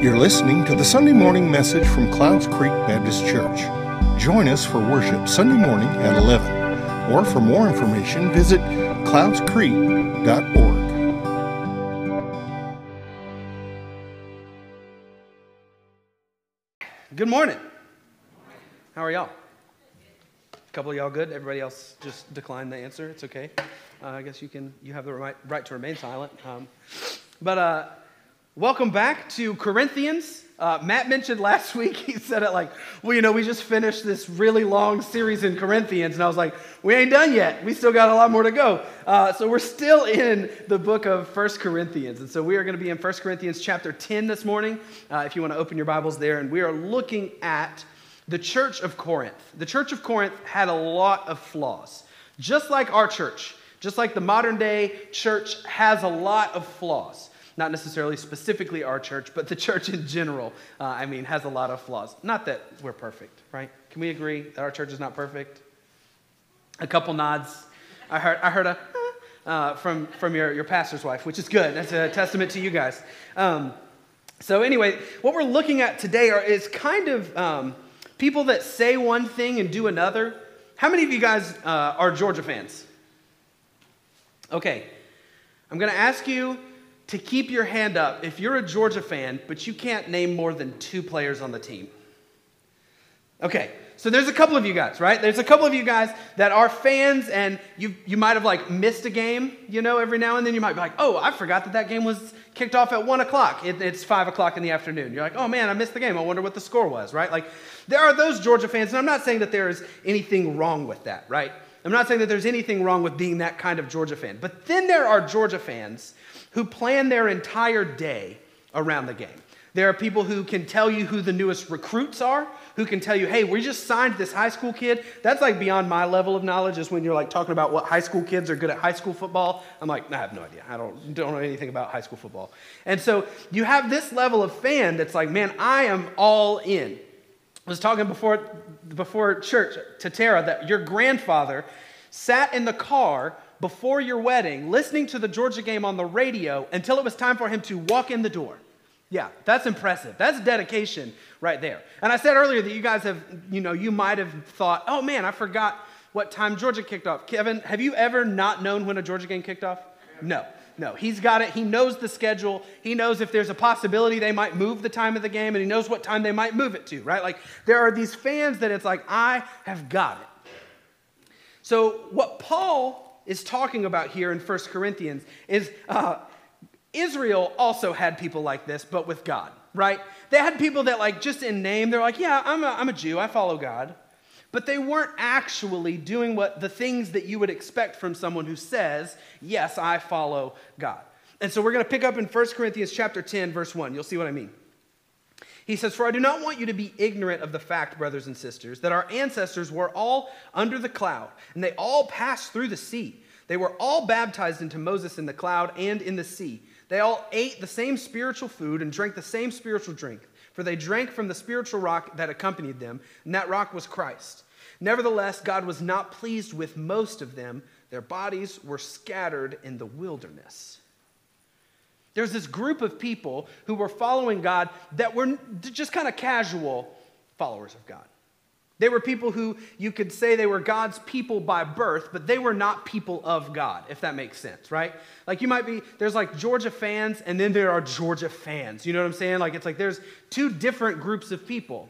You're listening to the Sunday morning message from Clouds Creek Baptist Church. Join us for worship Sunday morning at 11. Or for more information, visit cloudscreek.org. Good morning. How are y'all? A couple of y'all good. Everybody else just declined the answer. It's okay. Uh, I guess you can. You have the right, right to remain silent. Um, but uh, welcome back to Corinthians. Uh, Matt mentioned last week. He said it like, well, you know, we just finished this really long series in Corinthians, and I was like, we ain't done yet. We still got a lot more to go. Uh, so we're still in the book of First Corinthians, and so we are going to be in First Corinthians chapter 10 this morning. Uh, if you want to open your Bibles there, and we are looking at the church of Corinth. The church of Corinth had a lot of flaws, just like our church. Just like the modern day church has a lot of flaws. Not necessarily specifically our church, but the church in general, uh, I mean, has a lot of flaws. Not that we're perfect, right? Can we agree that our church is not perfect? A couple nods. I heard, I heard a uh, from, from your, your pastor's wife, which is good. That's a testament to you guys. Um, so, anyway, what we're looking at today are, is kind of um, people that say one thing and do another. How many of you guys uh, are Georgia fans? Okay, I'm going to ask you to keep your hand up if you're a Georgia fan, but you can't name more than two players on the team. Okay, so there's a couple of you guys, right? There's a couple of you guys that are fans, and you you might have like missed a game, you know, every now and then you might be like, oh, I forgot that that game was kicked off at one o'clock. It, it's five o'clock in the afternoon. You're like, oh man, I missed the game. I wonder what the score was, right? Like, there are those Georgia fans, and I'm not saying that there is anything wrong with that, right? I'm not saying that there's anything wrong with being that kind of Georgia fan. But then there are Georgia fans who plan their entire day around the game. There are people who can tell you who the newest recruits are, who can tell you, hey, we just signed this high school kid. That's like beyond my level of knowledge, is when you're like talking about what high school kids are good at high school football. I'm like, I have no idea. I don't, don't know anything about high school football. And so you have this level of fan that's like, man, I am all in. I was talking before, before church to Tara that your grandfather sat in the car before your wedding listening to the Georgia game on the radio until it was time for him to walk in the door. Yeah, that's impressive. That's dedication right there. And I said earlier that you guys have, you know, you might have thought, oh man, I forgot what time Georgia kicked off. Kevin, have you ever not known when a Georgia game kicked off? No. No, he's got it. He knows the schedule. He knows if there's a possibility they might move the time of the game, and he knows what time they might move it to, right? Like, there are these fans that it's like, I have got it. So, what Paul is talking about here in 1 Corinthians is uh, Israel also had people like this, but with God, right? They had people that, like, just in name, they're like, yeah, I'm a, I'm a Jew, I follow God but they weren't actually doing what the things that you would expect from someone who says, "Yes, I follow God." And so we're going to pick up in 1 Corinthians chapter 10 verse 1. You'll see what I mean. He says, For I do not want you to be ignorant of the fact, brothers and sisters, that our ancestors were all under the cloud, and they all passed through the sea. They were all baptized into Moses in the cloud and in the sea. They all ate the same spiritual food and drank the same spiritual drink for they drank from the spiritual rock that accompanied them, and that rock was Christ. Nevertheless, God was not pleased with most of them. Their bodies were scattered in the wilderness. There's this group of people who were following God that were just kind of casual followers of God. They were people who you could say they were God's people by birth, but they were not people of God, if that makes sense, right? Like you might be, there's like Georgia fans, and then there are Georgia fans. You know what I'm saying? Like it's like there's two different groups of people.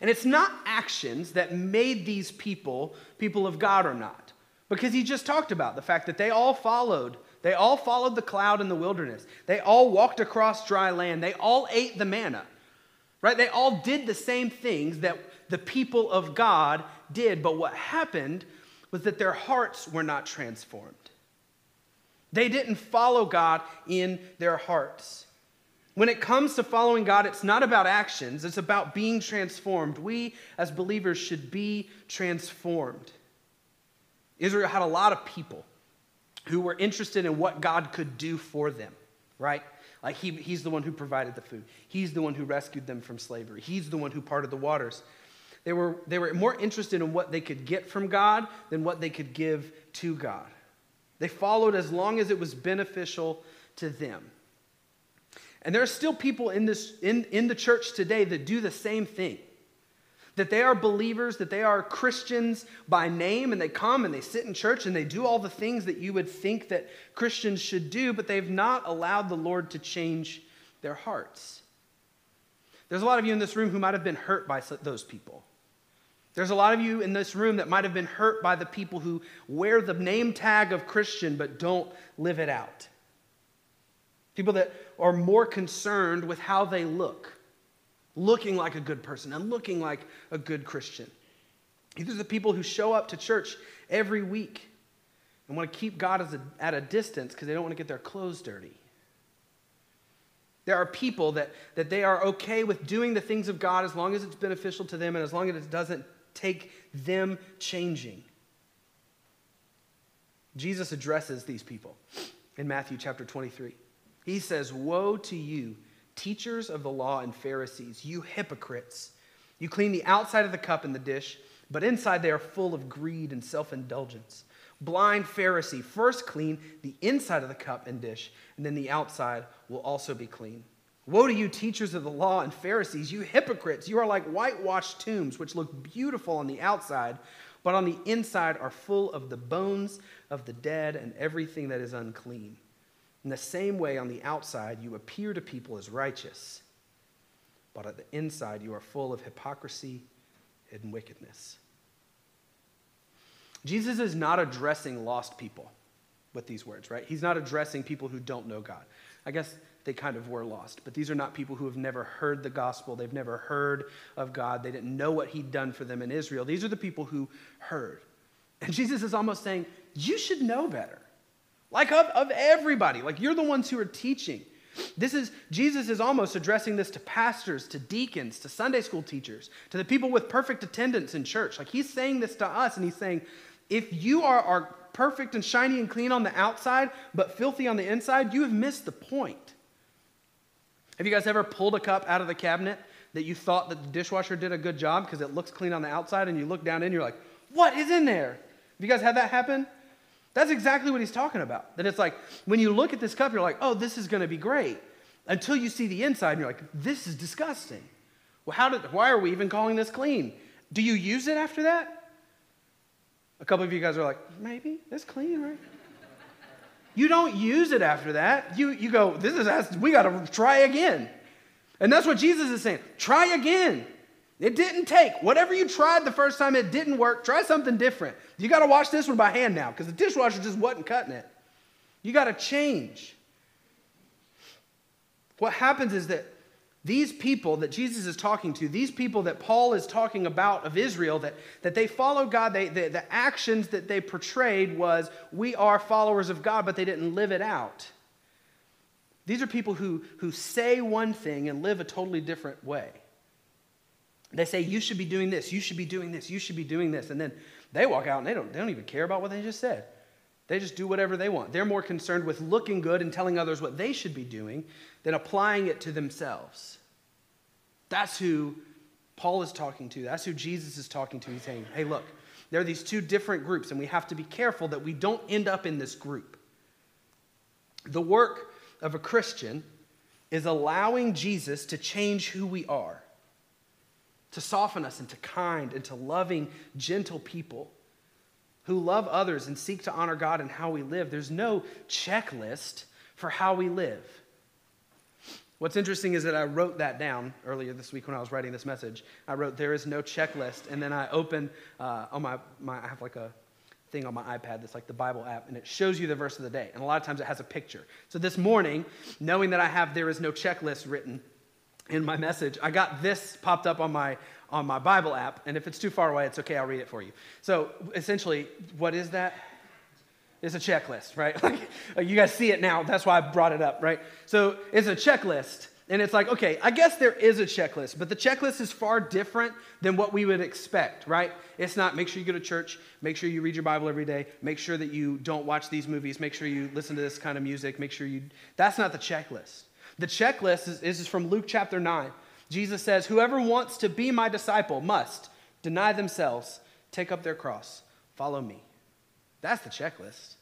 And it's not actions that made these people people of God or not. Because he just talked about the fact that they all followed. They all followed the cloud in the wilderness. They all walked across dry land. They all ate the manna. Right? They all did the same things that the people of God did. But what happened was that their hearts were not transformed. They didn't follow God in their hearts. When it comes to following God, it's not about actions, it's about being transformed. We, as believers, should be transformed. Israel had a lot of people who were interested in what God could do for them, right? Like he, he's the one who provided the food, he's the one who rescued them from slavery, he's the one who parted the waters. They were, they were more interested in what they could get from God than what they could give to God. They followed as long as it was beneficial to them. And there are still people in, this, in, in the church today that do the same thing. That they are believers, that they are Christians by name, and they come and they sit in church and they do all the things that you would think that Christians should do, but they've not allowed the Lord to change their hearts. There's a lot of you in this room who might have been hurt by those people. There's a lot of you in this room that might have been hurt by the people who wear the name tag of Christian but don't live it out. People that are more concerned with how they look, looking like a good person and looking like a good Christian. These are the people who show up to church every week and want to keep God at a distance because they don't want to get their clothes dirty. There are people that, that they are okay with doing the things of God as long as it's beneficial to them and as long as it doesn't take them changing. Jesus addresses these people in Matthew chapter 23. He says, Woe to you, teachers of the law and Pharisees, you hypocrites! You clean the outside of the cup and the dish, but inside they are full of greed and self indulgence. Blind Pharisee, first clean the inside of the cup and dish, and then the outside will also be clean. Woe to you, teachers of the law and Pharisees, you hypocrites! You are like whitewashed tombs, which look beautiful on the outside, but on the inside are full of the bones of the dead and everything that is unclean. In the same way, on the outside, you appear to people as righteous, but at the inside, you are full of hypocrisy and wickedness. Jesus is not addressing lost people with these words, right? He's not addressing people who don't know God. I guess they kind of were lost, but these are not people who have never heard the gospel. They've never heard of God. They didn't know what He'd done for them in Israel. These are the people who heard. And Jesus is almost saying, You should know better. Like of, of everybody. Like you're the ones who are teaching. This is Jesus is almost addressing this to pastors, to deacons, to Sunday school teachers, to the people with perfect attendance in church. Like he's saying this to us, and he's saying, if you are, are perfect and shiny and clean on the outside, but filthy on the inside, you have missed the point. Have you guys ever pulled a cup out of the cabinet that you thought that the dishwasher did a good job because it looks clean on the outside, and you look down in, you're like, what is in there? Have you guys had that happen? That's exactly what he's talking about. That it's like when you look at this cup, you're like, oh, this is going to be great. Until you see the inside and you're like, this is disgusting. Well, how did, why are we even calling this clean? Do you use it after that? A couple of you guys are like, maybe, it's clean, right? You don't use it after that. You, you go, this is, we got to try again. And that's what Jesus is saying. Try again. It didn't take. Whatever you tried the first time, it didn't work. Try something different. You got to wash this one by hand now because the dishwasher just wasn't cutting it. You got to change. What happens is that these people that Jesus is talking to, these people that Paul is talking about of Israel, that, that they follow God, they, they, the actions that they portrayed was, we are followers of God, but they didn't live it out. These are people who, who say one thing and live a totally different way. They say, You should be doing this, you should be doing this, you should be doing this. And then they walk out and they don't, they don't even care about what they just said. They just do whatever they want. They're more concerned with looking good and telling others what they should be doing than applying it to themselves. That's who Paul is talking to. That's who Jesus is talking to. He's saying, Hey, look, there are these two different groups, and we have to be careful that we don't end up in this group. The work of a Christian is allowing Jesus to change who we are to soften us into kind, into loving, gentle people who love others and seek to honor God in how we live. There's no checklist for how we live. What's interesting is that I wrote that down earlier this week when I was writing this message. I wrote, There is no checklist. And then I opened uh, on my, my, I have like a thing on my iPad that's like the Bible app, and it shows you the verse of the day. And a lot of times it has a picture. So this morning, knowing that I have There is no checklist written, in my message, I got this popped up on my on my Bible app, and if it's too far away, it's okay, I'll read it for you. So essentially, what is that? It's a checklist, right? Like you guys see it now. That's why I brought it up, right? So it's a checklist. And it's like, okay, I guess there is a checklist, but the checklist is far different than what we would expect, right? It's not make sure you go to church, make sure you read your Bible every day, make sure that you don't watch these movies, make sure you listen to this kind of music, make sure you. That's not the checklist. The checklist is, is from Luke chapter 9. Jesus says, Whoever wants to be my disciple must deny themselves, take up their cross, follow me. That's the checklist.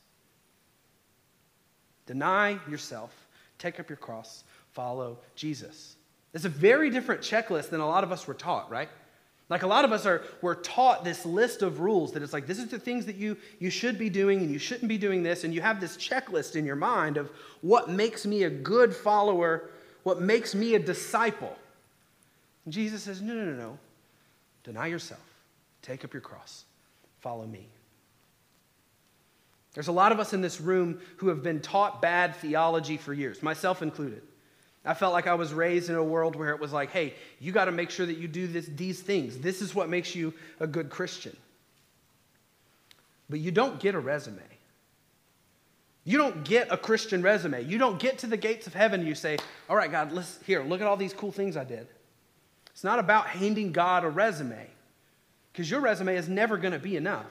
Deny yourself, take up your cross, follow Jesus. It's a very different checklist than a lot of us were taught, right? Like a lot of us are we're taught this list of rules that it's like this is the things that you you should be doing and you shouldn't be doing this and you have this checklist in your mind of what makes me a good follower, what makes me a disciple. And Jesus says, "No, no, no, no. Deny yourself. Take up your cross. Follow me." There's a lot of us in this room who have been taught bad theology for years, myself included. I felt like I was raised in a world where it was like, hey, you got to make sure that you do this, these things. This is what makes you a good Christian. But you don't get a resume. You don't get a Christian resume. You don't get to the gates of heaven and you say, all right, God, let's, here, look at all these cool things I did. It's not about handing God a resume because your resume is never going to be enough.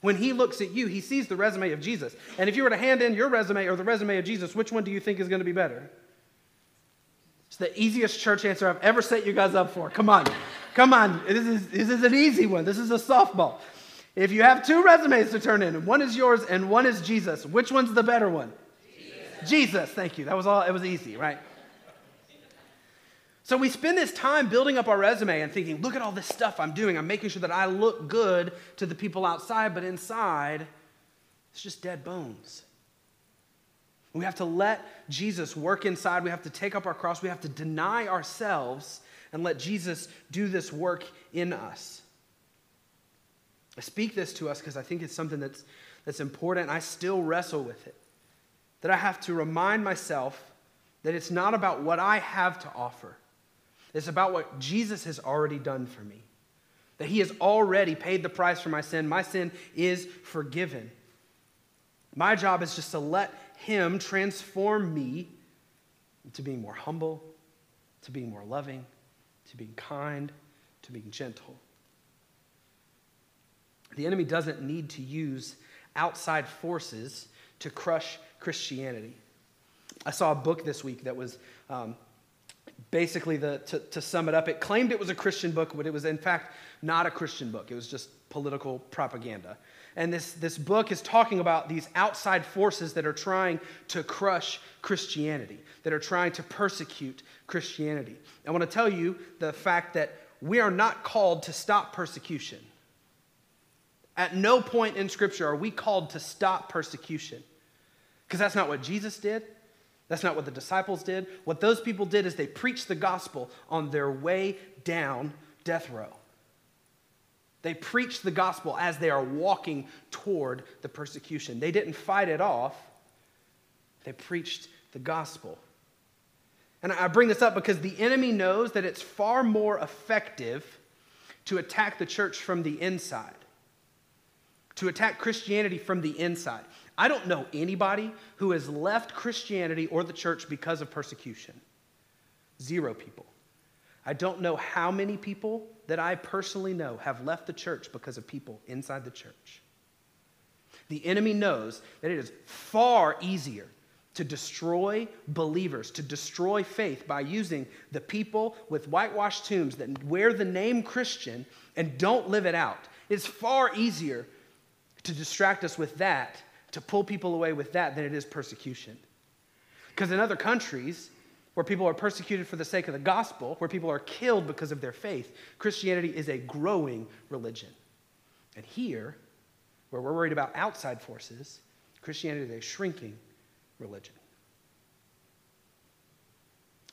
When he looks at you, he sees the resume of Jesus. And if you were to hand in your resume or the resume of Jesus, which one do you think is going to be better? It's the easiest church answer I've ever set you guys up for. Come on. Come on. This is, this is an easy one. This is a softball. If you have two resumes to turn in, one is yours and one is Jesus, which one's the better one? Jesus. Jesus. Thank you. That was all, it was easy, right? So we spend this time building up our resume and thinking, look at all this stuff I'm doing. I'm making sure that I look good to the people outside, but inside, it's just dead bones. We have to let Jesus work inside. We have to take up our cross. We have to deny ourselves and let Jesus do this work in us. I speak this to us because I think it's something that's, that's important. I still wrestle with it. That I have to remind myself that it's not about what I have to offer, it's about what Jesus has already done for me. That he has already paid the price for my sin. My sin is forgiven. My job is just to let him transform me to being more humble, to being more loving, to being kind, to being gentle. The enemy doesn't need to use outside forces to crush Christianity. I saw a book this week that was um, basically the, to, to sum it up, it claimed it was a Christian book, but it was in fact not a Christian book. It was just political propaganda. And this, this book is talking about these outside forces that are trying to crush Christianity, that are trying to persecute Christianity. I want to tell you the fact that we are not called to stop persecution. At no point in Scripture are we called to stop persecution. Because that's not what Jesus did. That's not what the disciples did. What those people did is they preached the gospel on their way down death row. They preached the gospel as they are walking toward the persecution. They didn't fight it off, they preached the gospel. And I bring this up because the enemy knows that it's far more effective to attack the church from the inside, to attack Christianity from the inside. I don't know anybody who has left Christianity or the church because of persecution. Zero people. I don't know how many people that I personally know have left the church because of people inside the church. The enemy knows that it is far easier to destroy believers, to destroy faith by using the people with whitewashed tombs that wear the name Christian and don't live it out. It's far easier to distract us with that, to pull people away with that, than it is persecution. Because in other countries, where people are persecuted for the sake of the gospel, where people are killed because of their faith, Christianity is a growing religion. And here, where we're worried about outside forces, Christianity is a shrinking religion.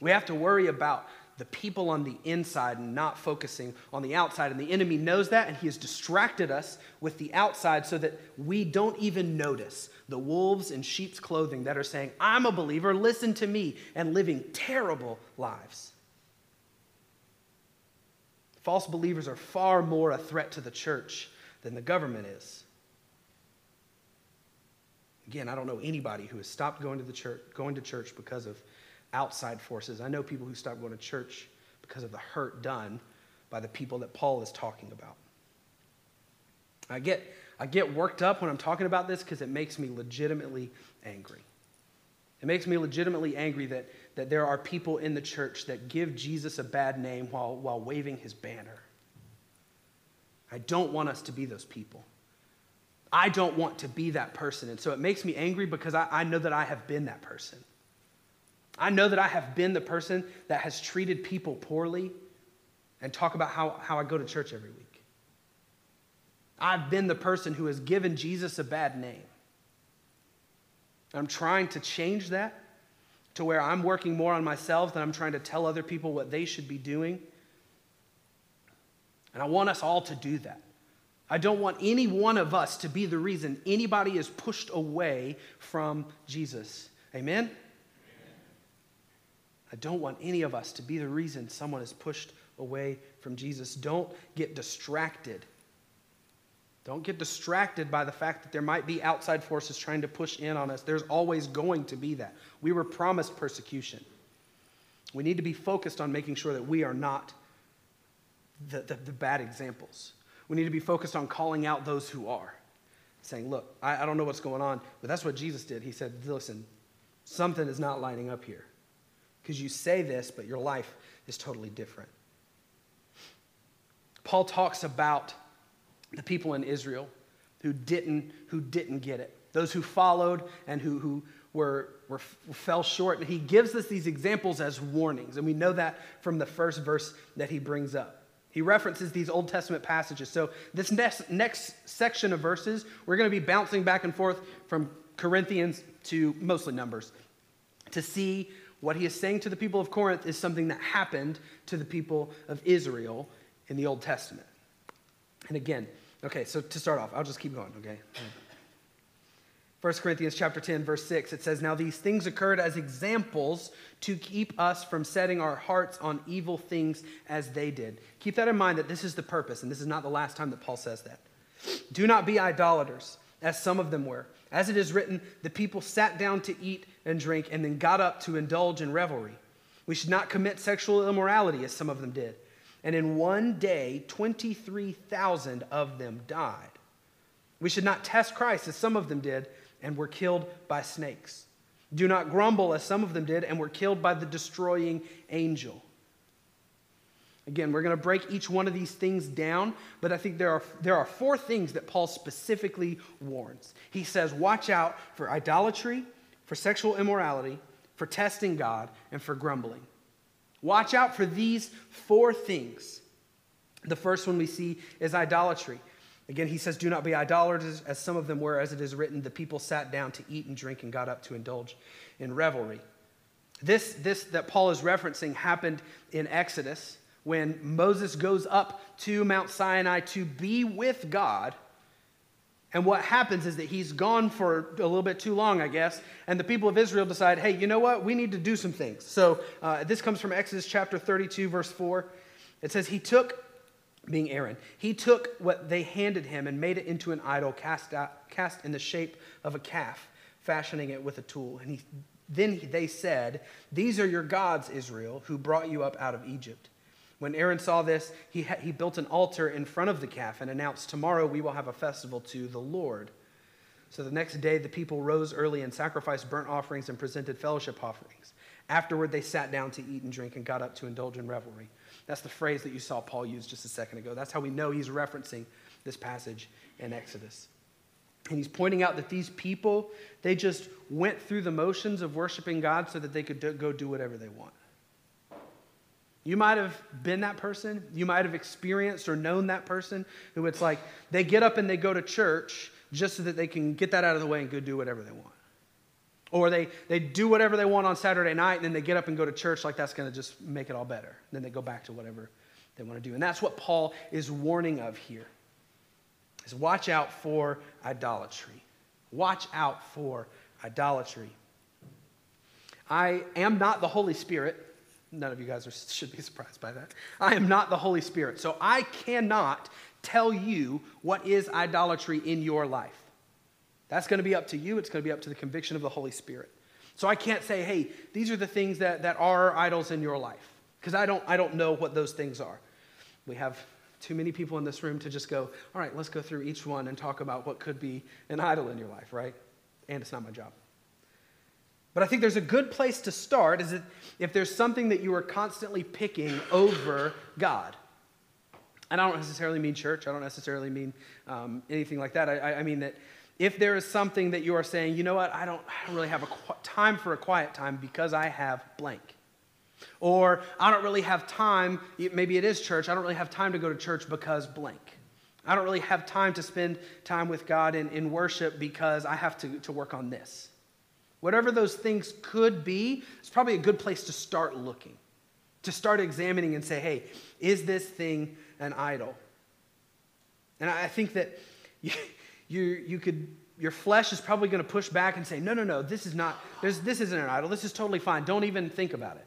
We have to worry about the people on the inside and not focusing on the outside. And the enemy knows that, and he has distracted us with the outside so that we don't even notice the wolves in sheep's clothing that are saying, I'm a believer, listen to me, and living terrible lives. False believers are far more a threat to the church than the government is. Again, I don't know anybody who has stopped going to the church, going to church because of outside forces. I know people who stop going to church because of the hurt done by the people that Paul is talking about. I get, I get worked up when I'm talking about this because it makes me legitimately angry. It makes me legitimately angry that, that there are people in the church that give Jesus a bad name while, while waving his banner. I don't want us to be those people. I don't want to be that person. And so it makes me angry because I, I know that I have been that person. I know that I have been the person that has treated people poorly and talk about how, how I go to church every week. I've been the person who has given Jesus a bad name. I'm trying to change that to where I'm working more on myself than I'm trying to tell other people what they should be doing. And I want us all to do that. I don't want any one of us to be the reason anybody is pushed away from Jesus. Amen? I don't want any of us to be the reason someone is pushed away from Jesus. Don't get distracted. Don't get distracted by the fact that there might be outside forces trying to push in on us. There's always going to be that. We were promised persecution. We need to be focused on making sure that we are not the, the, the bad examples. We need to be focused on calling out those who are, saying, Look, I, I don't know what's going on, but that's what Jesus did. He said, Listen, something is not lining up here. Because you say this, but your life is totally different. Paul talks about the people in Israel who didn't, who didn't get it, those who followed and who, who were, were, fell short. And he gives us these examples as warnings. And we know that from the first verse that he brings up. He references these Old Testament passages. So, this next, next section of verses, we're going to be bouncing back and forth from Corinthians to mostly Numbers to see what he is saying to the people of Corinth is something that happened to the people of Israel in the Old Testament. And again, okay, so to start off, I'll just keep going, okay? 1 Corinthians chapter 10 verse 6 it says now these things occurred as examples to keep us from setting our hearts on evil things as they did. Keep that in mind that this is the purpose and this is not the last time that Paul says that. Do not be idolaters as some of them were. As it is written, the people sat down to eat and drink and then got up to indulge in revelry. We should not commit sexual immorality as some of them did. And in one day 23,000 of them died. We should not test Christ as some of them did and were killed by snakes. Do not grumble as some of them did and were killed by the destroying angel. Again, we're going to break each one of these things down, but I think there are, there are four things that Paul specifically warns. He says, Watch out for idolatry, for sexual immorality, for testing God, and for grumbling. Watch out for these four things. The first one we see is idolatry. Again, he says, Do not be idolaters, as some of them were, as it is written, the people sat down to eat and drink and got up to indulge in revelry. This, this that Paul is referencing happened in Exodus when Moses goes up to Mount Sinai to be with God. And what happens is that he's gone for a little bit too long, I guess. And the people of Israel decide, hey, you know what? We need to do some things. So uh, this comes from Exodus chapter 32, verse 4. It says, He took being Aaron. He took what they handed him and made it into an idol cast, out, cast in the shape of a calf, fashioning it with a tool. And he, then they said, These are your gods, Israel, who brought you up out of Egypt. When Aaron saw this, he, ha- he built an altar in front of the calf and announced, Tomorrow we will have a festival to the Lord. So the next day, the people rose early and sacrificed burnt offerings and presented fellowship offerings. Afterward, they sat down to eat and drink and got up to indulge in revelry. That's the phrase that you saw Paul use just a second ago. That's how we know he's referencing this passage in Exodus. And he's pointing out that these people, they just went through the motions of worshiping God so that they could do, go do whatever they want. You might have been that person. You might have experienced or known that person who it's like they get up and they go to church just so that they can get that out of the way and go do whatever they want. Or they, they do whatever they want on Saturday night and then they get up and go to church like that's going to just make it all better. And then they go back to whatever they want to do. And that's what Paul is warning of here. Is watch out for idolatry. Watch out for idolatry. I am not the Holy Spirit. None of you guys are, should be surprised by that. I am not the Holy Spirit. So I cannot tell you what is idolatry in your life. That's going to be up to you. It's going to be up to the conviction of the Holy Spirit. So I can't say, hey, these are the things that, that are idols in your life, because I don't, I don't know what those things are. We have too many people in this room to just go, all right, let's go through each one and talk about what could be an idol in your life, right? And it's not my job. But I think there's a good place to start is that if there's something that you are constantly picking over God. And I don't necessarily mean church. I don't necessarily mean um, anything like that. I, I mean that if there is something that you are saying, you know what, I don't, I don't really have a qu- time for a quiet time because I have blank. Or I don't really have time, maybe it is church, I don't really have time to go to church because blank. I don't really have time to spend time with God in, in worship because I have to, to work on this. Whatever those things could be, it's probably a good place to start looking, to start examining and say, hey, is this thing an idol? And I think that you, you, you could, your flesh is probably going to push back and say, no, no, no, this is not, this isn't an idol. This is totally fine. Don't even think about it.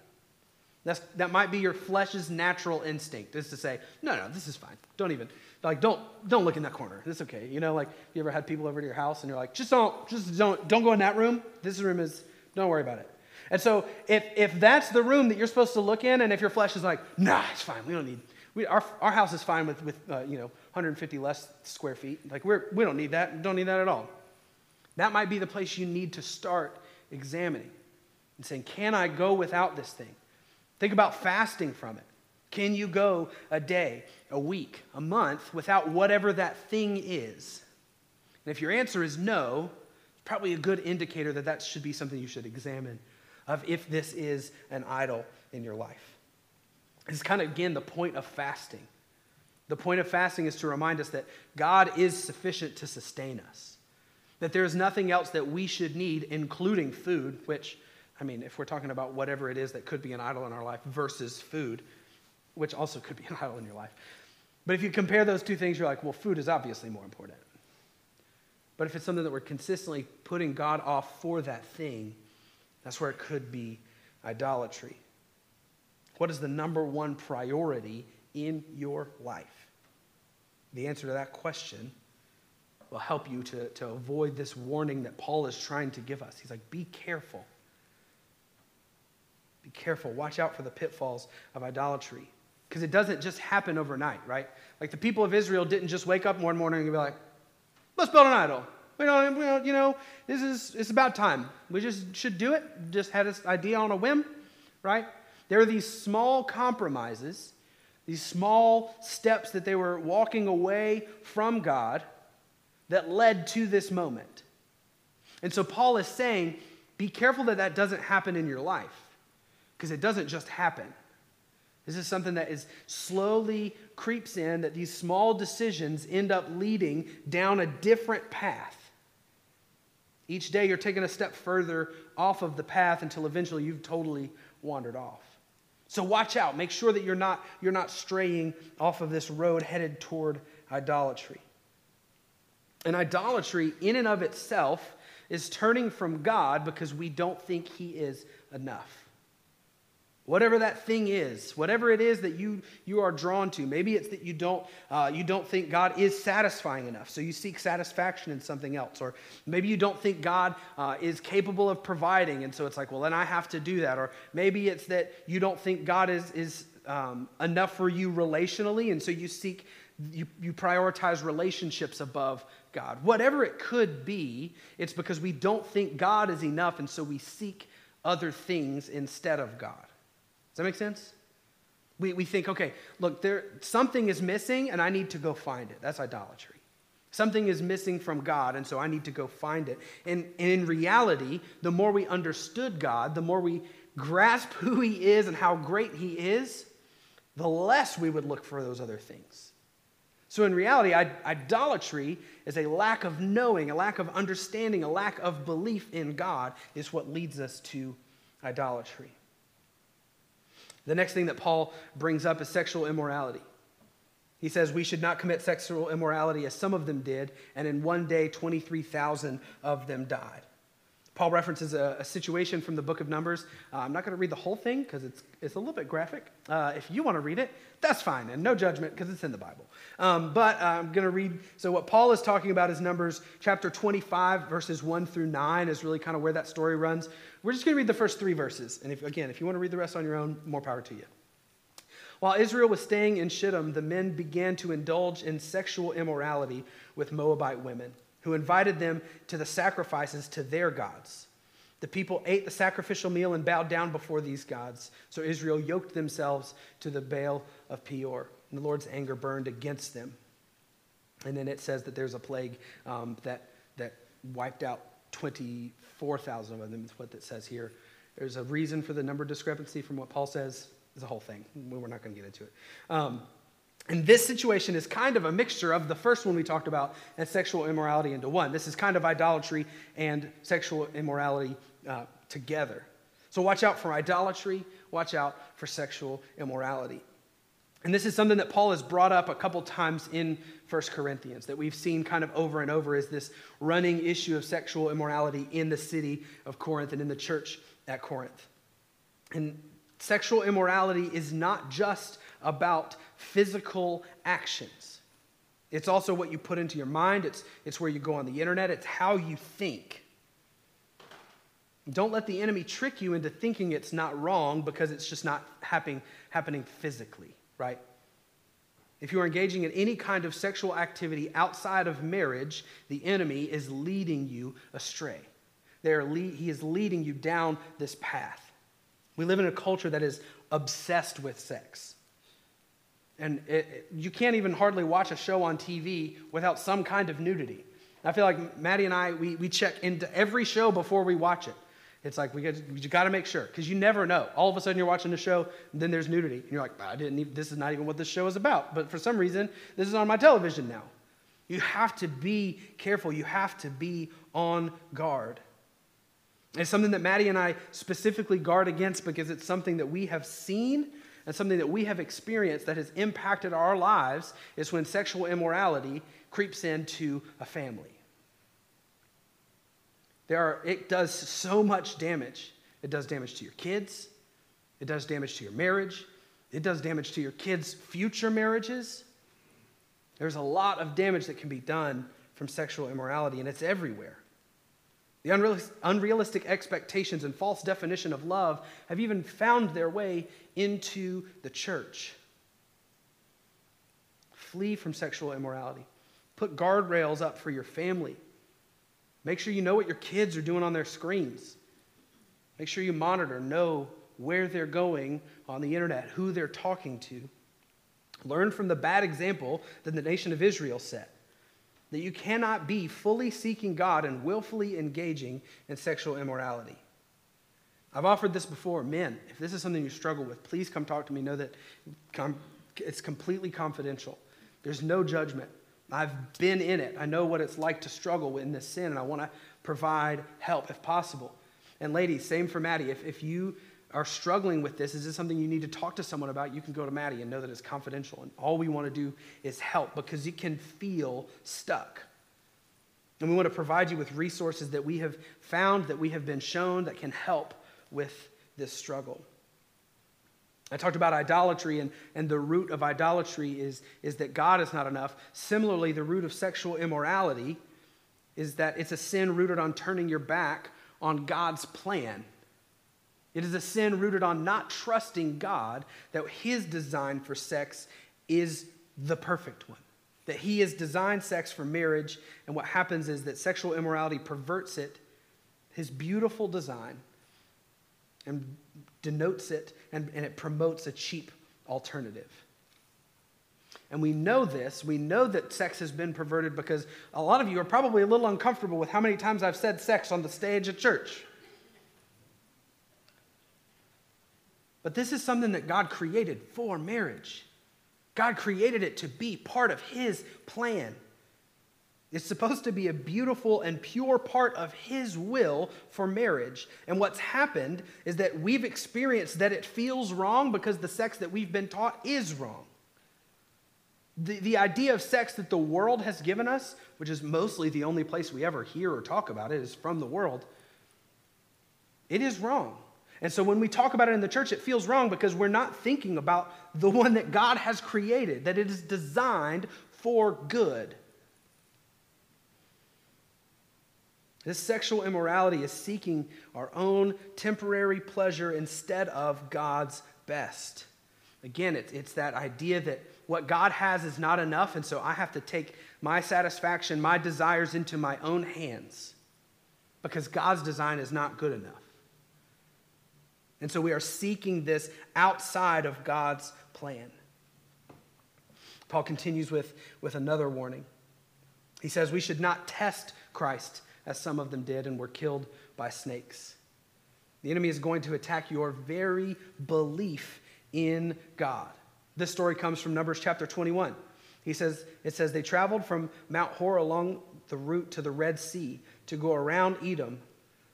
That's, that might be your flesh's natural instinct is to say, no, no, this is fine. Don't even, like, don't, don't look in that corner. It's okay. You know, like, you ever had people over to your house and you're like, just don't, just don't, don't go in that room. This room is, don't worry about it. And so if, if that's the room that you're supposed to look in and if your flesh is like, nah, it's fine. We don't need, we, our, our house is fine with, with uh, you know, 150 less square feet. Like, we're, we don't need that. Don't need that at all. That might be the place you need to start examining and saying, can I go without this thing? Think about fasting from it. Can you go a day, a week, a month without whatever that thing is? And if your answer is no, it's probably a good indicator that that should be something you should examine of if this is an idol in your life. This is kind of, again, the point of fasting. The point of fasting is to remind us that God is sufficient to sustain us, that there is nothing else that we should need, including food, which I mean, if we're talking about whatever it is that could be an idol in our life versus food, which also could be an idol in your life. But if you compare those two things, you're like, well, food is obviously more important. But if it's something that we're consistently putting God off for that thing, that's where it could be idolatry. What is the number one priority in your life? The answer to that question will help you to, to avoid this warning that Paul is trying to give us. He's like, be careful. Be careful. Watch out for the pitfalls of idolatry. Because it doesn't just happen overnight, right? Like the people of Israel didn't just wake up one morning and be like, let's build an idol. We don't, you know, this is, it's about time. We just should do it. Just had this idea on a whim, right? There are these small compromises, these small steps that they were walking away from God that led to this moment. And so Paul is saying, be careful that that doesn't happen in your life because it doesn't just happen. This is something that is slowly creeps in, that these small decisions end up leading down a different path. Each day you're taking a step further off of the path until eventually you've totally wandered off. So watch out. Make sure that you're not, you're not straying off of this road headed toward idolatry. And idolatry, in and of itself, is turning from God because we don't think He is enough. Whatever that thing is, whatever it is that you, you are drawn to, maybe it's that you don't, uh, you don't think God is satisfying enough, so you seek satisfaction in something else. Or maybe you don't think God uh, is capable of providing, and so it's like, well, then I have to do that. Or maybe it's that you don't think God is, is um, enough for you relationally, and so you seek, you, you prioritize relationships above God. Whatever it could be, it's because we don't think God is enough, and so we seek other things instead of God that make sense? We, we think, okay, look, there, something is missing and I need to go find it. That's idolatry. Something is missing from God, and so I need to go find it. And, and in reality, the more we understood God, the more we grasp who He is and how great He is, the less we would look for those other things. So, in reality, idolatry is a lack of knowing, a lack of understanding, a lack of belief in God is what leads us to idolatry. The next thing that Paul brings up is sexual immorality. He says we should not commit sexual immorality as some of them did, and in one day, 23,000 of them died. Paul references a, a, situation from the book of Numbers. Uh, I'm not going to read the whole thing because it's, it's a little bit graphic. Uh, if you want to read it, that's fine, and no judgment because it's in the Bible. Um, but I'm going to read. So, what Paul is talking about is Numbers chapter 25, verses 1 through 9, is really kind of where that story runs. We're just going to read the first three verses. And if, again, if you want to read the rest on your own, more power to you. While Israel was staying in Shittim, the men began to indulge in sexual immorality with Moabite women who invited them to the sacrifices to their gods. The people ate the sacrificial meal and bowed down before these gods. So Israel yoked themselves to the Baal of Peor. And the Lord's anger burned against them. And then it says that there's a plague um, that, that wiped out 24,000 of them, is what it says here. There's a reason for the number discrepancy from what Paul says. It's a whole thing. We're not going to get into it. Um, and this situation is kind of a mixture of the first one we talked about and sexual immorality into one. This is kind of idolatry and sexual immorality uh, together. So watch out for idolatry, watch out for sexual immorality. And this is something that Paul has brought up a couple times in 1 Corinthians that we've seen kind of over and over is this running issue of sexual immorality in the city of Corinth and in the church at Corinth. And sexual immorality is not just about physical actions. It's also what you put into your mind, it's, it's where you go on the internet, it's how you think. Don't let the enemy trick you into thinking it's not wrong because it's just not happening, happening physically, right? If you are engaging in any kind of sexual activity outside of marriage, the enemy is leading you astray. They are le- he is leading you down this path. We live in a culture that is obsessed with sex. And it, it, you can't even hardly watch a show on TV without some kind of nudity. I feel like Maddie and I, we, we check into every show before we watch it. It's like we got, you got to make sure because you never know. All of a sudden you're watching the show, and then there's nudity, and you're like, I didn't. Even, this is not even what this show is about. But for some reason, this is on my television now. You have to be careful. You have to be on guard. It's something that Maddie and I specifically guard against because it's something that we have seen and something that we have experienced that has impacted our lives is when sexual immorality creeps into a family. There are, it does so much damage. It does damage to your kids, it does damage to your marriage, it does damage to your kids' future marriages. There's a lot of damage that can be done from sexual immorality, and it's everywhere. The unrealistic expectations and false definition of love have even found their way into the church. Flee from sexual immorality. Put guardrails up for your family. Make sure you know what your kids are doing on their screens. Make sure you monitor, know where they're going on the internet, who they're talking to. Learn from the bad example that the nation of Israel set that you cannot be fully seeking God and willfully engaging in sexual immorality. I've offered this before. Men, if this is something you struggle with, please come talk to me. Know that it's completely confidential. There's no judgment. I've been in it. I know what it's like to struggle in this sin, and I want to provide help if possible. And ladies, same for Maddie. If, if you are struggling with this, is this something you need to talk to someone about? You can go to Maddie and know that it's confidential. And all we want to do is help because you can feel stuck. And we want to provide you with resources that we have found, that we have been shown, that can help with this struggle. I talked about idolatry, and, and the root of idolatry is, is that God is not enough. Similarly, the root of sexual immorality is that it's a sin rooted on turning your back on God's plan it is a sin rooted on not trusting God that his design for sex is the perfect one. That he has designed sex for marriage, and what happens is that sexual immorality perverts it, his beautiful design, and denotes it, and, and it promotes a cheap alternative. And we know this. We know that sex has been perverted because a lot of you are probably a little uncomfortable with how many times I've said sex on the stage at church. But this is something that God created for marriage. God created it to be part of His plan. It's supposed to be a beautiful and pure part of His will for marriage. And what's happened is that we've experienced that it feels wrong because the sex that we've been taught is wrong. The, the idea of sex that the world has given us, which is mostly the only place we ever hear or talk about it, is from the world, it is wrong. And so when we talk about it in the church, it feels wrong because we're not thinking about the one that God has created, that it is designed for good. This sexual immorality is seeking our own temporary pleasure instead of God's best. Again, it's, it's that idea that what God has is not enough, and so I have to take my satisfaction, my desires into my own hands because God's design is not good enough. And so we are seeking this outside of God's plan. Paul continues with, with another warning. He says we should not test Christ as some of them did, and were killed by snakes. The enemy is going to attack your very belief in God. This story comes from Numbers chapter 21. He says, it says, they traveled from Mount Hor along the route to the Red Sea to go around Edom.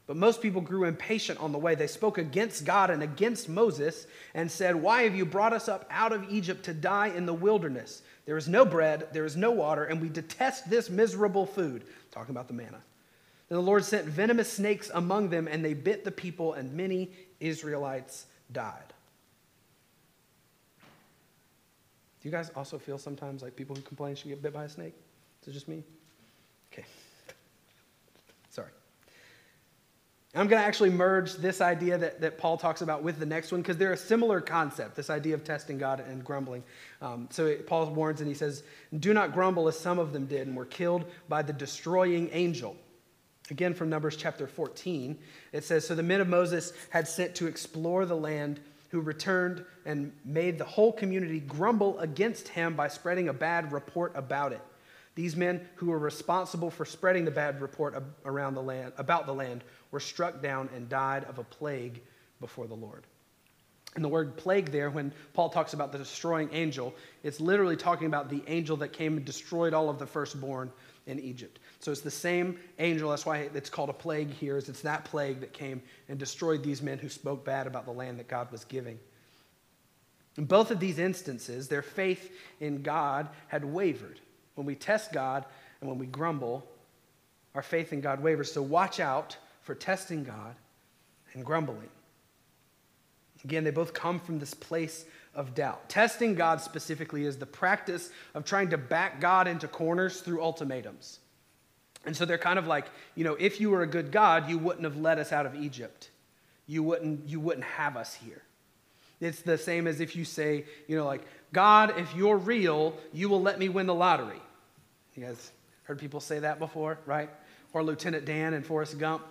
But most people grew impatient on the way. They spoke against God and against Moses and said, Why have you brought us up out of Egypt to die in the wilderness? There is no bread, there is no water, and we detest this miserable food. Talking about the manna. Then the Lord sent venomous snakes among them, and they bit the people, and many Israelites died. Do you guys also feel sometimes like people who complain should get bit by a snake? Is it just me? Okay. Sorry. I'm going to actually merge this idea that, that Paul talks about with the next one because they're a similar concept, this idea of testing God and grumbling. Um, so it, Paul warns and he says, Do not grumble as some of them did and were killed by the destroying angel. Again, from Numbers chapter 14, it says So the men of Moses had sent to explore the land who returned and made the whole community grumble against him by spreading a bad report about it. These men who were responsible for spreading the bad report around the land, about the land were struck down and died of a plague before the Lord. And the word plague there, when Paul talks about the destroying angel, it's literally talking about the angel that came and destroyed all of the firstborn in Egypt. So it's the same angel. That's why it's called a plague here. Is it's that plague that came and destroyed these men who spoke bad about the land that God was giving. In both of these instances, their faith in God had wavered. When we test God and when we grumble, our faith in God wavers. So watch out for testing God and grumbling. Again, they both come from this place of doubt. Testing God specifically is the practice of trying to back God into corners through ultimatums. And so they're kind of like, you know, if you were a good God, you wouldn't have let us out of Egypt. You wouldn't, you wouldn't have us here. It's the same as if you say, you know, like, God, if you're real, you will let me win the lottery. You guys heard people say that before, right? Or Lieutenant Dan and Forrest Gump.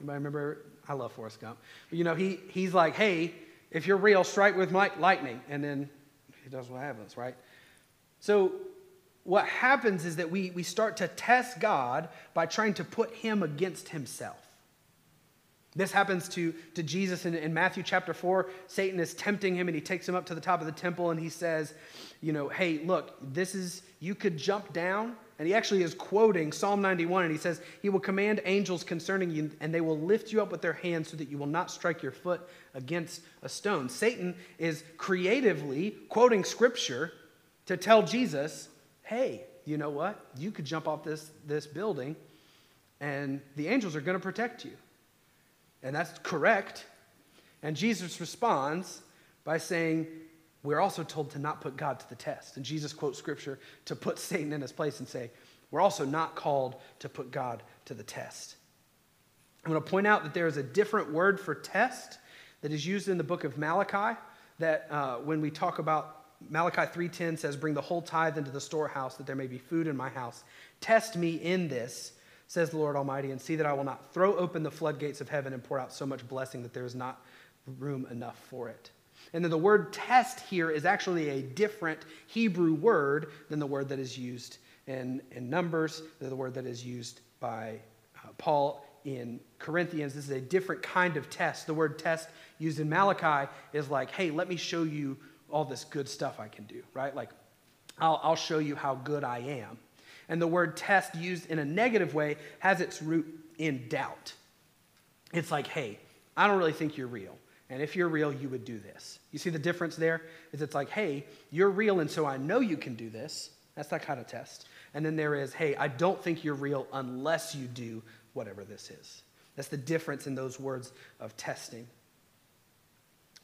Anybody remember? I love Forrest Gump. But, you know, he, he's like, hey, if you're real, strike with lightning. And then he does what happens, right? So what happens is that we, we start to test God by trying to put him against himself. This happens to, to Jesus in, in Matthew chapter 4. Satan is tempting him and he takes him up to the top of the temple and he says, You know, hey, look, this is, you could jump down. And he actually is quoting Psalm 91 and he says, He will command angels concerning you and they will lift you up with their hands so that you will not strike your foot against a stone. Satan is creatively quoting scripture to tell Jesus, Hey, you know what? You could jump off this, this building and the angels are going to protect you. And that's correct. And Jesus responds by saying, We're also told to not put God to the test. And Jesus quotes scripture to put Satan in his place and say, We're also not called to put God to the test. I'm going to point out that there is a different word for test that is used in the book of Malachi. That uh, when we talk about Malachi 3:10 says, "Bring the whole tithe into the storehouse, that there may be food in my house. Test me in this, says the Lord Almighty, and see that I will not throw open the floodgates of heaven and pour out so much blessing that there is not room enough for it. And then the word test here is actually a different Hebrew word than the word that is used in, in Numbers, the word that is used by uh, Paul in Corinthians. This is a different kind of test. The word test used in Malachi is like, hey, let me show you all this good stuff I can do, right? Like, I'll, I'll show you how good I am. And the word test used in a negative way has its root in doubt. It's like, hey, I don't really think you're real. And if you're real, you would do this. You see the difference there? Is it's like, hey, you're real, and so I know you can do this. That's that kind of test. And then there is, hey, I don't think you're real unless you do whatever this is. That's the difference in those words of testing.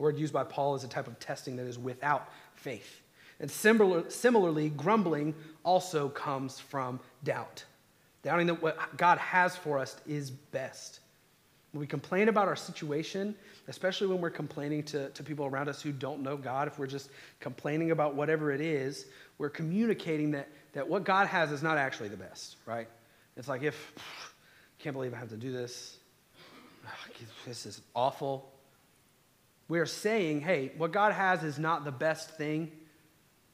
The word used by Paul is a type of testing that is without faith. And similar, similarly, grumbling also comes from doubt. Doubting that what God has for us is best. When we complain about our situation, especially when we're complaining to, to people around us who don't know God, if we're just complaining about whatever it is, we're communicating that, that what God has is not actually the best, right? It's like if, can't believe I have to do this. This is awful. We are saying, hey, what God has is not the best thing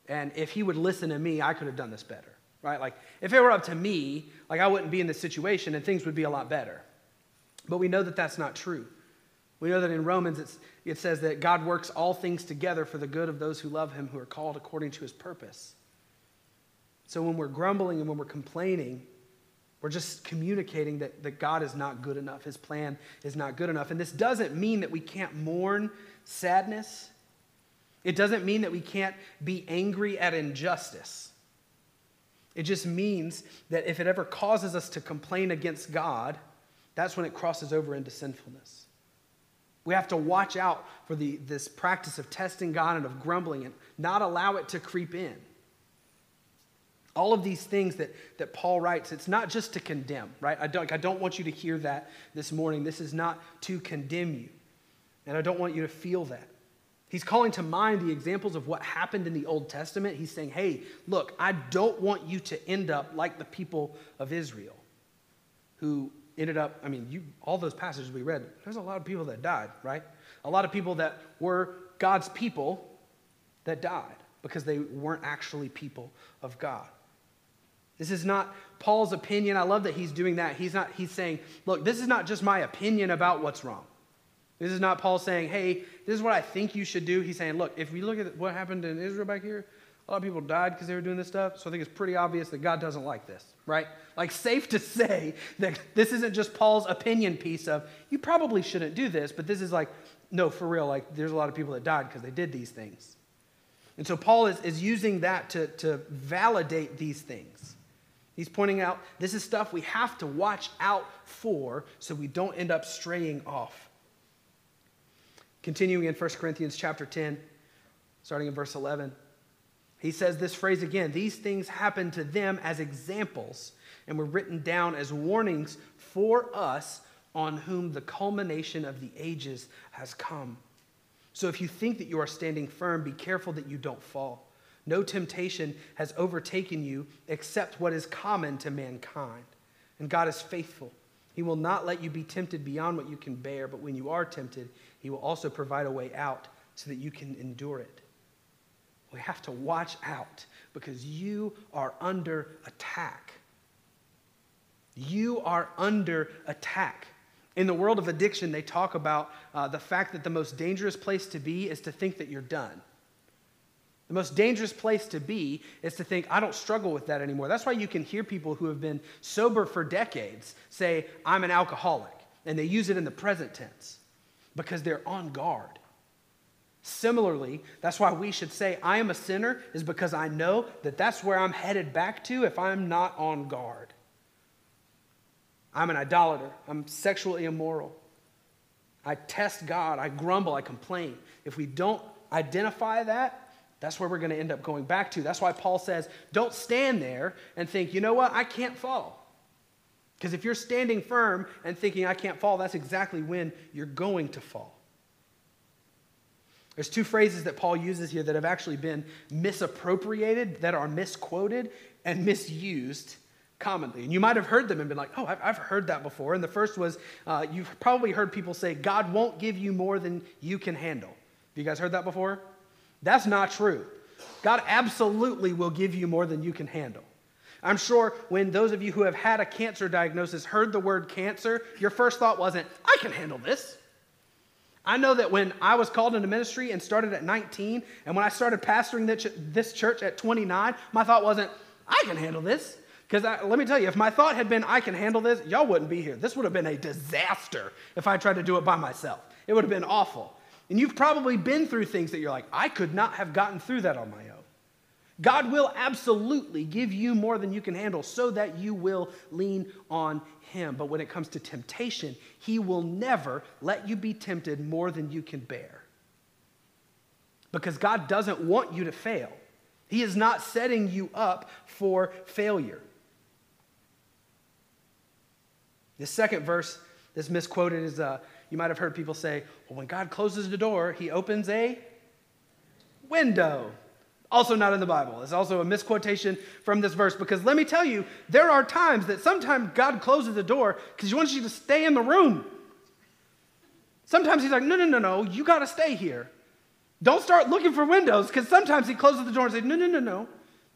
and if he would listen to me, I could have done this better. right? Like, if it were up to me, like, I wouldn't be in this situation and things would be a lot better. But we know that that's not true. We know that in Romans it says that God works all things together for the good of those who love him, who are called according to his purpose. So when we're grumbling and when we're complaining, we're just communicating that, that God is not good enough. His plan is not good enough. And this doesn't mean that we can't mourn sadness. It doesn't mean that we can't be angry at injustice. It just means that if it ever causes us to complain against God, that's when it crosses over into sinfulness. We have to watch out for the, this practice of testing God and of grumbling and not allow it to creep in. All of these things that, that Paul writes, it's not just to condemn, right? I don't, I don't want you to hear that this morning. This is not to condemn you. And I don't want you to feel that. He's calling to mind the examples of what happened in the Old Testament. He's saying, hey, look, I don't want you to end up like the people of Israel who ended up, I mean, you, all those passages we read, there's a lot of people that died, right? A lot of people that were God's people that died because they weren't actually people of God. This is not Paul's opinion. I love that he's doing that. He's not he's saying, look, this is not just my opinion about what's wrong. This is not Paul saying, hey, this is what I think you should do. He's saying, look, if we look at what happened in Israel back here, a lot of people died because they were doing this stuff. So I think it's pretty obvious that God doesn't like this, right? Like, safe to say that this isn't just Paul's opinion piece of, you probably shouldn't do this, but this is like, no, for real, like, there's a lot of people that died because they did these things. And so Paul is, is using that to, to validate these things. He's pointing out this is stuff we have to watch out for so we don't end up straying off. Continuing in 1 Corinthians chapter 10, starting in verse 11, he says this phrase again These things happened to them as examples and were written down as warnings for us on whom the culmination of the ages has come. So if you think that you are standing firm, be careful that you don't fall. No temptation has overtaken you except what is common to mankind. And God is faithful. He will not let you be tempted beyond what you can bear, but when you are tempted, He will also provide a way out so that you can endure it. We have to watch out because you are under attack. You are under attack. In the world of addiction, they talk about uh, the fact that the most dangerous place to be is to think that you're done. The most dangerous place to be is to think, I don't struggle with that anymore. That's why you can hear people who have been sober for decades say, I'm an alcoholic. And they use it in the present tense because they're on guard. Similarly, that's why we should say, I am a sinner, is because I know that that's where I'm headed back to if I'm not on guard. I'm an idolater. I'm sexually immoral. I test God. I grumble. I complain. If we don't identify that, that's where we're going to end up going back to. That's why Paul says, don't stand there and think, you know what, I can't fall. Because if you're standing firm and thinking, I can't fall, that's exactly when you're going to fall. There's two phrases that Paul uses here that have actually been misappropriated, that are misquoted, and misused commonly. And you might have heard them and been like, oh, I've, heard that before. And the first was, uh, you've probably heard people say, God won't give you more than you can handle. Have you guys heard that before? That's not true. God absolutely will give you more than you can handle. I'm sure when those of you who have had a cancer diagnosis heard the word cancer, your first thought wasn't, I can handle this. I know that when I was called into ministry and started at 19, and when I started pastoring this church at 29, my thought wasn't, I can handle this. Because let me tell you, if my thought had been, I can handle this, y'all wouldn't be here. This would have been a disaster if I tried to do it by myself. It would have been awful. And you've probably been through things that you're like, I could not have gotten through that on my own. God will absolutely give you more than you can handle so that you will lean on Him. But when it comes to temptation, He will never let you be tempted more than you can bear. Because God doesn't want you to fail, He is not setting you up for failure. The second verse that's misquoted is uh, you might have heard people say, well, when God closes the door, he opens a window. Also, not in the Bible. It's also a misquotation from this verse because let me tell you, there are times that sometimes God closes the door because he wants you to stay in the room. Sometimes he's like, no, no, no, no, you got to stay here. Don't start looking for windows because sometimes he closes the door and says, no, no, no, no,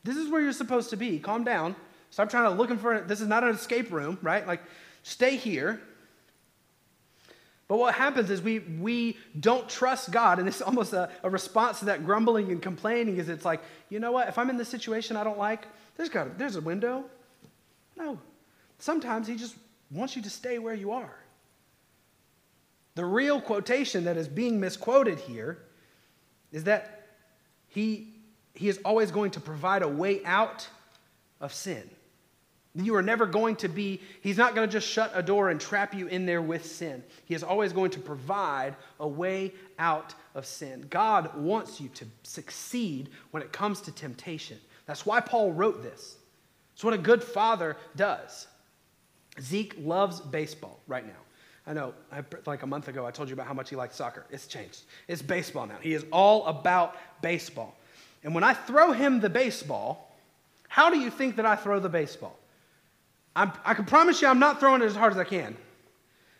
This is where you're supposed to be. Calm down. Stop trying to looking for this is not an escape room, right? Like stay here. But what happens is we, we don't trust God, and it's almost a, a response to that grumbling and complaining is it's like, you know what, if I'm in this situation I don't like, there's, got there's a window. No. Sometimes he just wants you to stay where you are. The real quotation that is being misquoted here is that he, he is always going to provide a way out of sin. You are never going to be, he's not going to just shut a door and trap you in there with sin. He is always going to provide a way out of sin. God wants you to succeed when it comes to temptation. That's why Paul wrote this. It's what a good father does. Zeke loves baseball right now. I know, I, like a month ago, I told you about how much he liked soccer. It's changed. It's baseball now. He is all about baseball. And when I throw him the baseball, how do you think that I throw the baseball? I'm, i can promise you I'm not throwing it as hard as I can.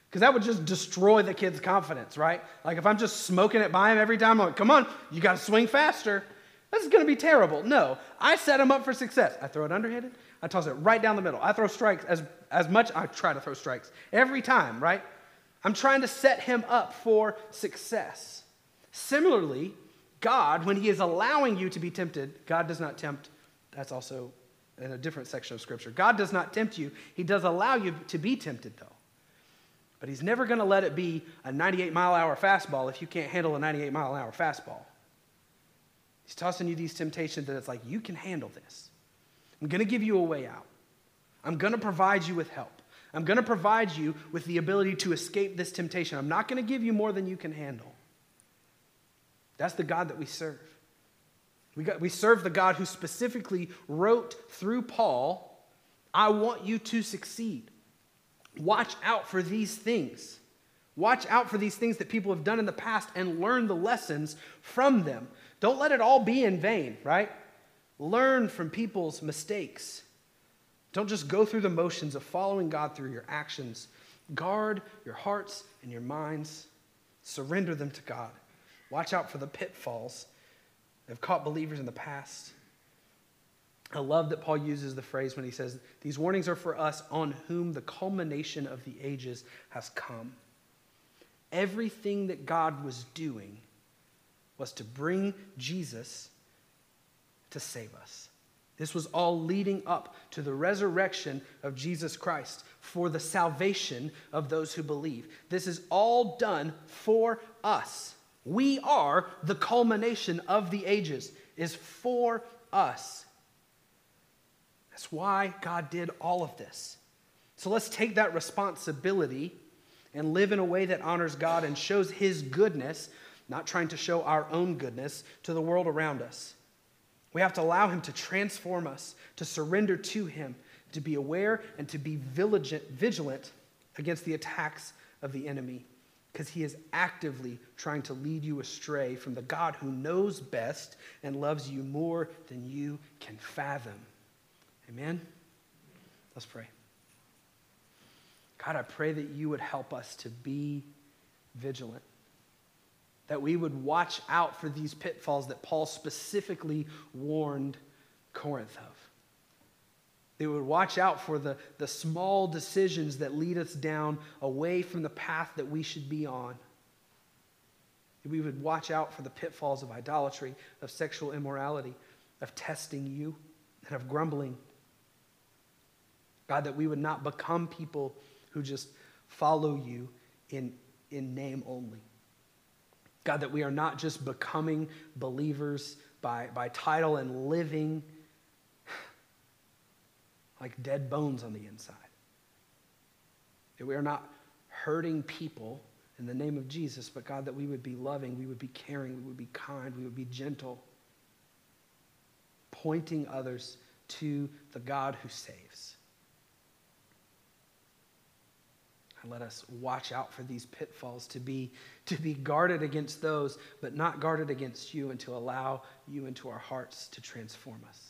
Because that would just destroy the kid's confidence, right? Like if I'm just smoking it by him every time, I'm like, come on, you got to swing faster. This is going to be terrible. No, I set him up for success. I throw it underhanded. I toss it right down the middle. I throw strikes as, as much, I try to throw strikes every time, right? I'm trying to set him up for success. Similarly, God, when he is allowing you to be tempted, God does not tempt. That's also in a different section of Scripture. God does not tempt you, He does allow you to be tempted, though. But He's never going to let it be a 98 mile hour fastball if you can't handle a 98 mile hour fastball. He's tossing you these temptations that it's like, you can handle this. I'm going to give you a way out. I'm going to provide you with help. I'm going to provide you with the ability to escape this temptation. I'm not going to give you more than you can handle. That's the God that we serve. We, got, we serve the God who specifically wrote through Paul, I want you to succeed. Watch out for these things. Watch out for these things that people have done in the past and learn the lessons from them. Don't let it all be in vain, right? Learn from people's mistakes. Don't just go through the motions of following God through your actions. Guard your hearts and your minds. Surrender them to God. Watch out for the pitfalls have caught believers in the past. I love that Paul uses the phrase when he says, These warnings are for us on whom the culmination of the ages has come. Everything that God was doing was to bring Jesus to save us. This was all leading up to the resurrection of Jesus Christ for the salvation of those who believe. This is all done for us. We are the culmination of the ages, is for us. That's why God did all of this. So let's take that responsibility and live in a way that honors God and shows His goodness, not trying to show our own goodness to the world around us. We have to allow Him to transform us, to surrender to Him, to be aware and to be vigilant against the attacks of the enemy because he is actively trying to lead you astray from the God who knows best and loves you more than you can fathom. Amen? Let's pray. God, I pray that you would help us to be vigilant, that we would watch out for these pitfalls that Paul specifically warned Corinth of. They would watch out for the, the small decisions that lead us down away from the path that we should be on. We would watch out for the pitfalls of idolatry, of sexual immorality, of testing you, and of grumbling. God, that we would not become people who just follow you in, in name only. God, that we are not just becoming believers by, by title and living like dead bones on the inside. That we are not hurting people in the name of Jesus, but God, that we would be loving, we would be caring, we would be kind, we would be gentle, pointing others to the God who saves. And let us watch out for these pitfalls to be, to be guarded against those, but not guarded against you, and to allow you into our hearts to transform us.